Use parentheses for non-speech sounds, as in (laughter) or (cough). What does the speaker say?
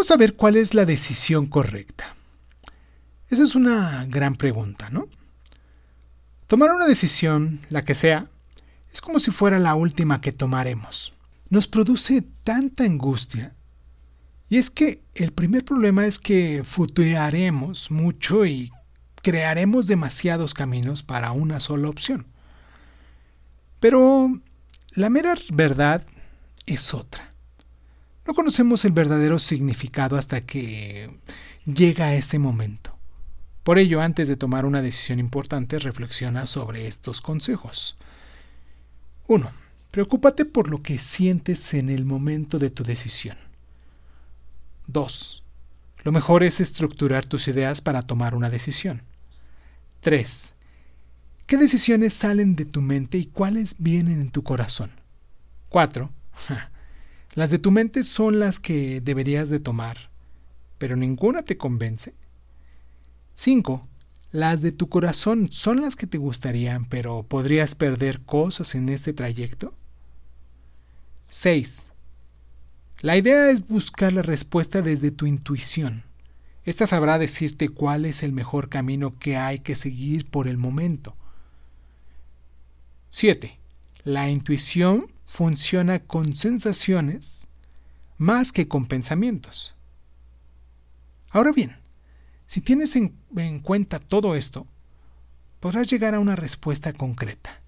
Vamos a ver cuál es la decisión correcta. Esa es una gran pregunta, ¿no? Tomar una decisión, la que sea, es como si fuera la última que tomaremos. Nos produce tanta angustia. Y es que el primer problema es que futurearemos mucho y crearemos demasiados caminos para una sola opción. Pero la mera verdad es otra. No conocemos el verdadero significado hasta que llega ese momento. Por ello, antes de tomar una decisión importante, reflexiona sobre estos consejos. 1. Preocúpate por lo que sientes en el momento de tu decisión. 2. Lo mejor es estructurar tus ideas para tomar una decisión. 3. ¿Qué decisiones salen de tu mente y cuáles vienen en tu corazón? 4. (laughs) Las de tu mente son las que deberías de tomar, pero ninguna te convence. 5. Las de tu corazón son las que te gustarían, pero podrías perder cosas en este trayecto. 6. La idea es buscar la respuesta desde tu intuición. Esta sabrá decirte cuál es el mejor camino que hay que seguir por el momento. 7. La intuición funciona con sensaciones más que con pensamientos. Ahora bien, si tienes en, cuenta todo esto, podrás llegar a una respuesta concreta.